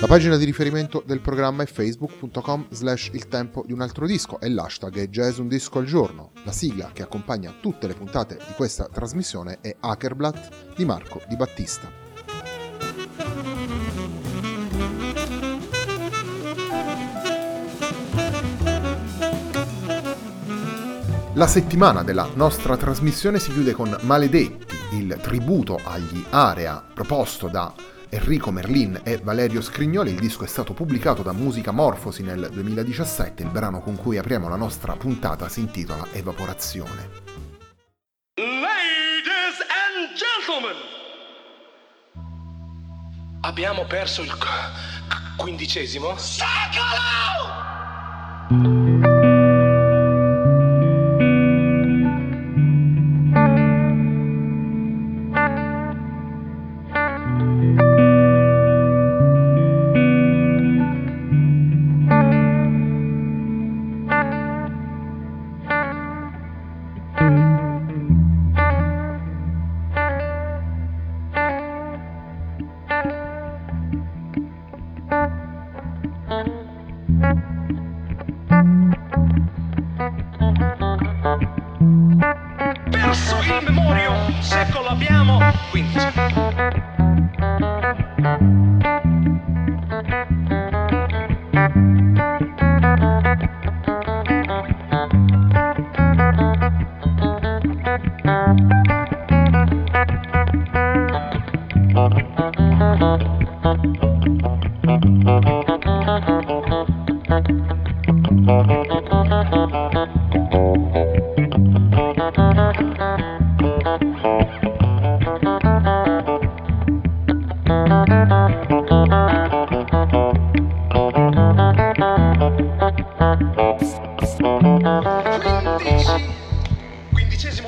La pagina di riferimento del programma è facebook.com slash il tempo di un altro disco e l'hashtag è jazz un disco al giorno. La sigla che accompagna tutte le puntate di questa trasmissione è Hackerblatt di Marco Di Battista. La settimana della nostra trasmissione si chiude con Maledetti, il tributo agli Area proposto da Enrico Merlin e Valerio Scrignoli. Il disco è stato pubblicato da Musica Morfosi nel 2017. Il brano con cui apriamo la nostra puntata si intitola Evaporazione. Ladies and gentlemen, abbiamo perso il quindicesimo secolo!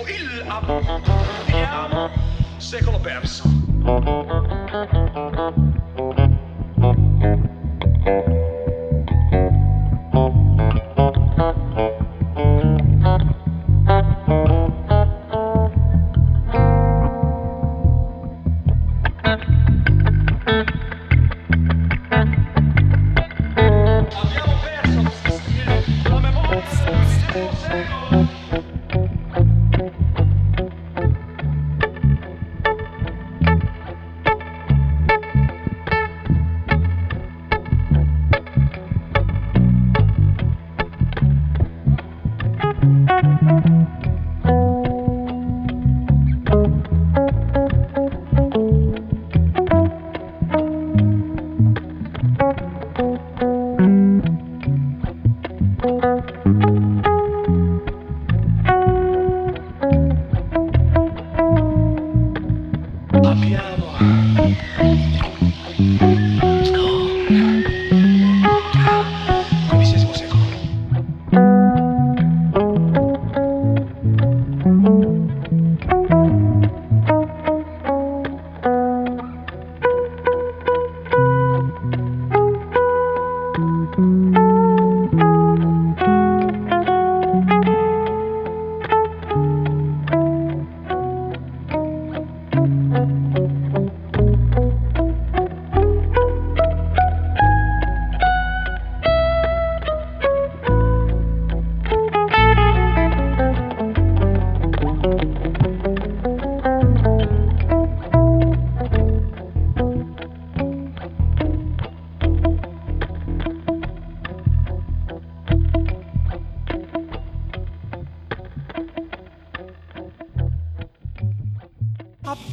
il abbiamo secolo perso.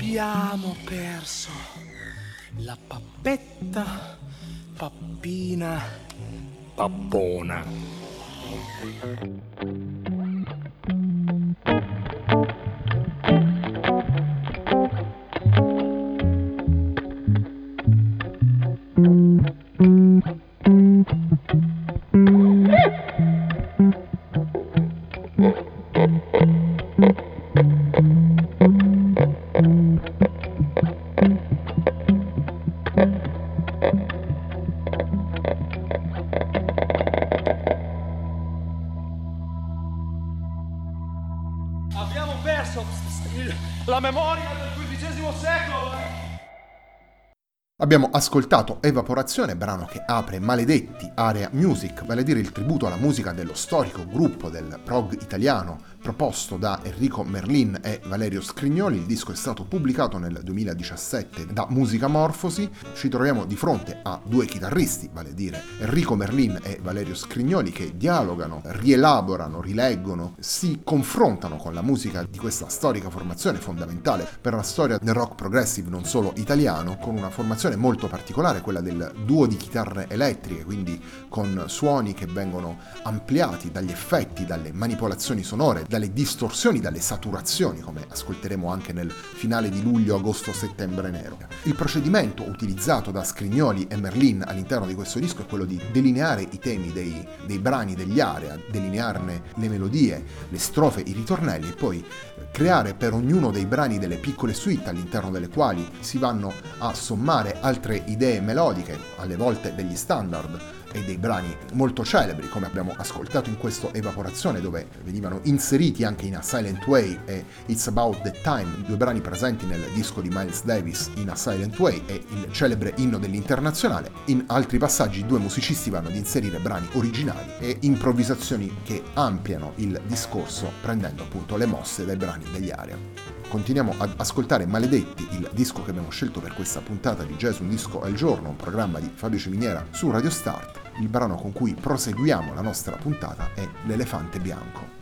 Abbiamo perso la pappetta, pappina, pappona. Memoria Abbiamo ascoltato Evaporazione, brano che apre Maledetti, Area Music, vale a dire il tributo alla musica dello storico gruppo del prog italiano proposto da Enrico Merlin e Valerio Scrignoli. Il disco è stato pubblicato nel 2017 da Musica Morfosi. Ci troviamo di fronte a due chitarristi, vale a dire Enrico Merlin e Valerio Scrignoli, che dialogano, rielaborano, rileggono, si confrontano con la musica di questa storica formazione fondamentale per la storia del rock progressive non solo italiano, con una formazione molto particolare, quella del duo di chitarre elettriche, quindi con suoni che vengono ampliati dagli effetti, dalle manipolazioni sonore, dalle distorsioni, dalle saturazioni, come ascolteremo anche nel finale di luglio, agosto, settembre nero. Il procedimento utilizzato da Scrignoli e Merlin all'interno di questo disco è quello di delineare i temi dei, dei brani degli area, delinearne le melodie, le strofe, i ritornelli e poi creare per ognuno dei brani delle piccole suite all'interno delle quali si vanno a sommare altre idee melodiche, alle volte degli standard e dei brani molto celebri, come abbiamo ascoltato in questo Evaporazione, dove venivano inseriti anche in A Silent Way e It's About the Time, due brani presenti nel disco di Miles Davis in A Silent Way e il celebre inno dell'internazionale. In altri passaggi due musicisti vanno ad inserire brani originali e improvvisazioni che ampliano il discorso prendendo appunto le mosse dai brani degli Aria continuiamo ad ascoltare Maledetti, il disco che abbiamo scelto per questa puntata di Jazz Un Disco al Giorno, un programma di Fabio Ciminiera su Radio Start. Il brano con cui proseguiamo la nostra puntata è L'elefante bianco.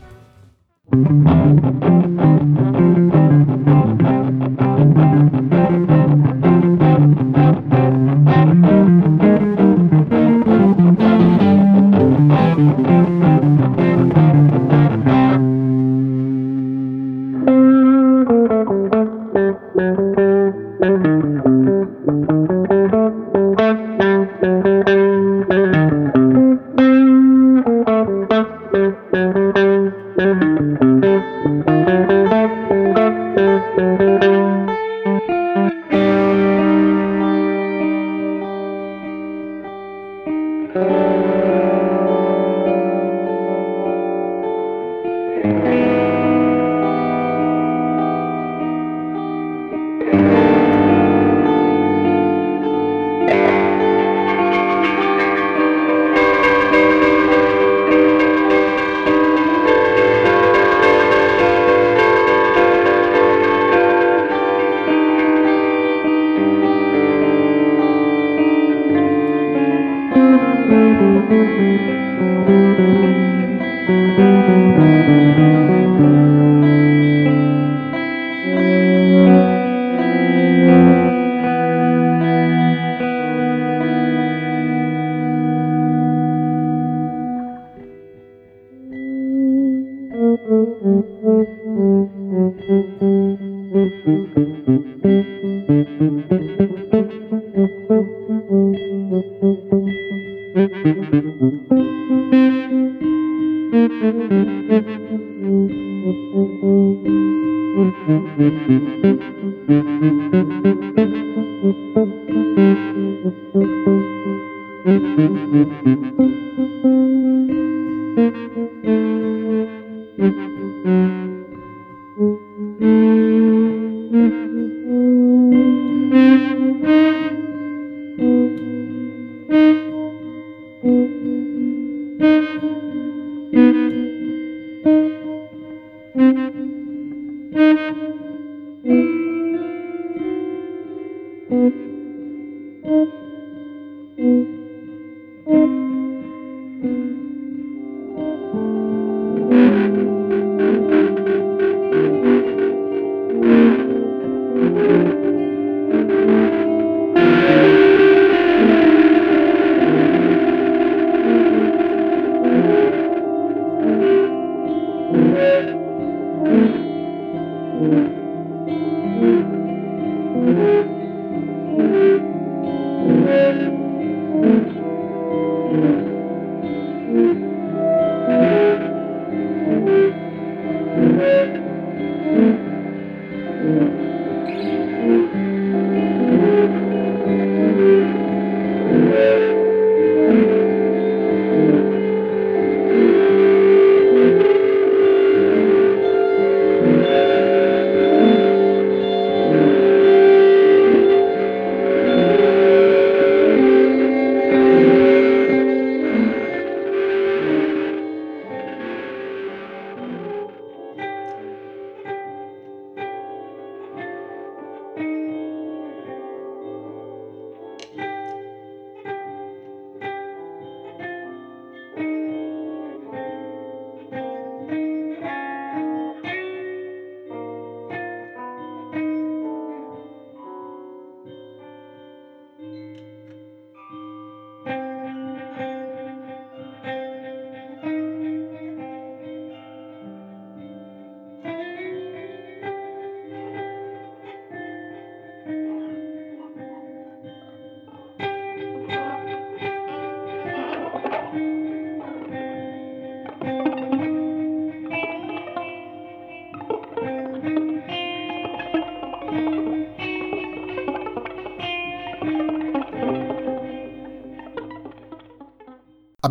Mm-hmm.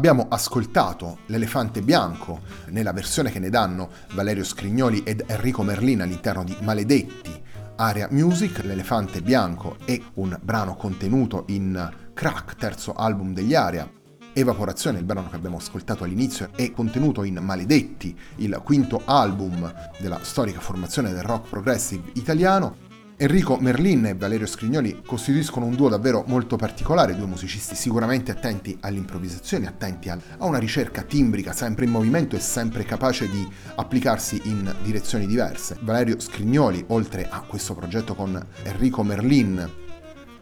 Abbiamo ascoltato L'elefante bianco nella versione che ne danno Valerio Scrignoli ed Enrico Merlin all'interno di Maledetti, Area Music, L'elefante bianco è un brano contenuto in Crack, terzo album degli Area. Evaporazione, il brano che abbiamo ascoltato all'inizio, è contenuto in Maledetti, il quinto album della storica formazione del rock progressive italiano Enrico Merlin e Valerio Scrignoli costituiscono un duo davvero molto particolare, due musicisti sicuramente attenti all'improvvisazione, attenti a una ricerca timbrica sempre in movimento e sempre capace di applicarsi in direzioni diverse. Valerio Scrignoli, oltre a questo progetto con Enrico Merlin,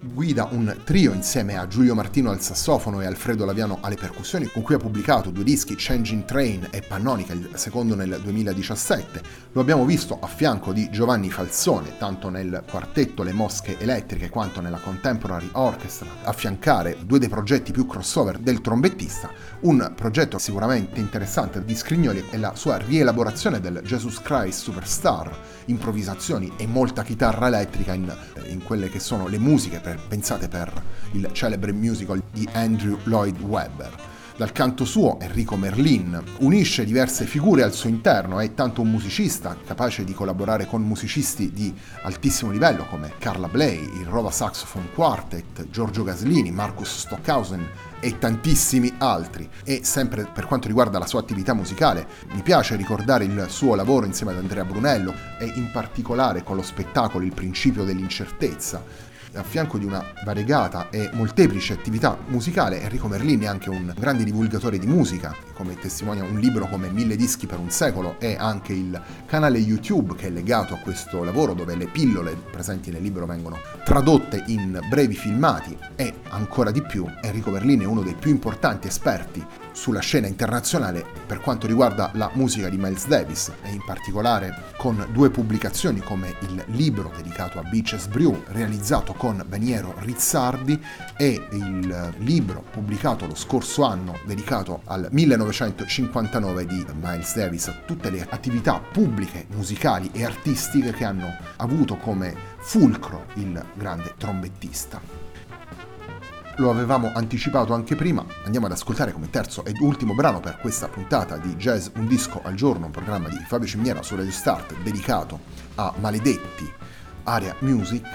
guida un trio insieme a Giulio Martino al sassofono e Alfredo Laviano alle percussioni, con cui ha pubblicato due dischi, Changing Train e Pannonica, il secondo nel 2017. Lo abbiamo visto a fianco di Giovanni Falsone, tanto nel quartetto Le Mosche Elettriche quanto nella Contemporary Orchestra, affiancare due dei progetti più crossover del trombettista, un progetto sicuramente interessante di Scrignoli è la sua rielaborazione del Jesus Christ Superstar, improvvisazioni e molta chitarra elettrica in, in quelle che sono le musiche per, pensate per il celebre musical di Andrew Lloyd Webber. Dal canto suo, Enrico Merlin unisce diverse figure al suo interno, è tanto un musicista, capace di collaborare con musicisti di altissimo livello come Carla Bley, il Rova Saxophone Quartet, Giorgio Gaslini, Marcus Stockhausen e tantissimi altri. E sempre per quanto riguarda la sua attività musicale, mi piace ricordare il suo lavoro insieme ad Andrea Brunello e in particolare con lo spettacolo Il principio dell'incertezza, a fianco di una variegata e molteplice attività musicale, Enrico Merlini è anche un grande divulgatore di musica, come testimonia un libro come Mille dischi per un secolo e anche il canale YouTube che è legato a questo lavoro dove le pillole presenti nel libro vengono tradotte in brevi filmati. E ancora di più Enrico Merlini è uno dei più importanti esperti sulla scena internazionale per quanto riguarda la musica di Miles Davis e in particolare con due pubblicazioni come il libro dedicato a Beaches Brew realizzato con Beniero Rizzardi e il libro pubblicato lo scorso anno dedicato al 1959 di Miles Davis, tutte le attività pubbliche, musicali e artistiche che hanno avuto come fulcro il grande trombettista. Lo avevamo anticipato anche prima, andiamo ad ascoltare come terzo ed ultimo brano per questa puntata di Jazz Un disco al giorno, un programma di Fabio Cimiera su Radio Start dedicato a Maledetti, Area Music,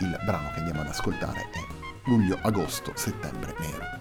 il brano che andiamo ad ascoltare è Luglio, Agosto, Settembre Nero.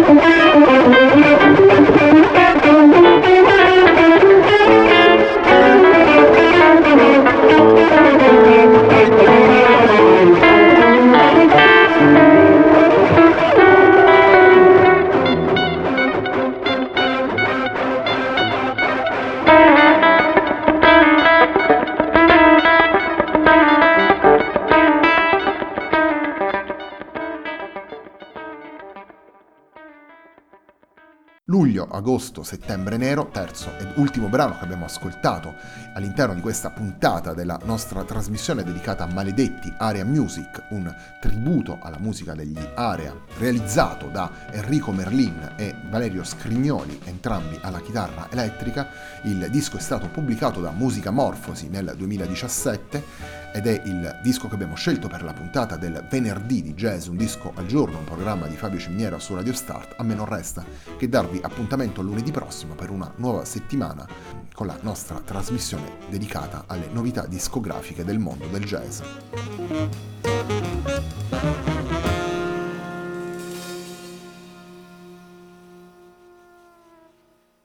Thank you. Agosto, settembre nero, terzo ed ultimo brano che abbiamo ascoltato all'interno di questa puntata della nostra trasmissione dedicata a Maledetti Area Music, un tributo alla musica degli Area realizzato da Enrico Merlin e Valerio Scrignoli, entrambi alla chitarra elettrica. Il disco è stato pubblicato da Musica Morfosi nel 2017 ed è il disco che abbiamo scelto per la puntata del venerdì di jazz, un disco al giorno, un programma di Fabio Ciminiera su Radio Start, a me non resta che darvi appuntamento lunedì prossimo per una nuova settimana con la nostra trasmissione dedicata alle novità discografiche del mondo del jazz.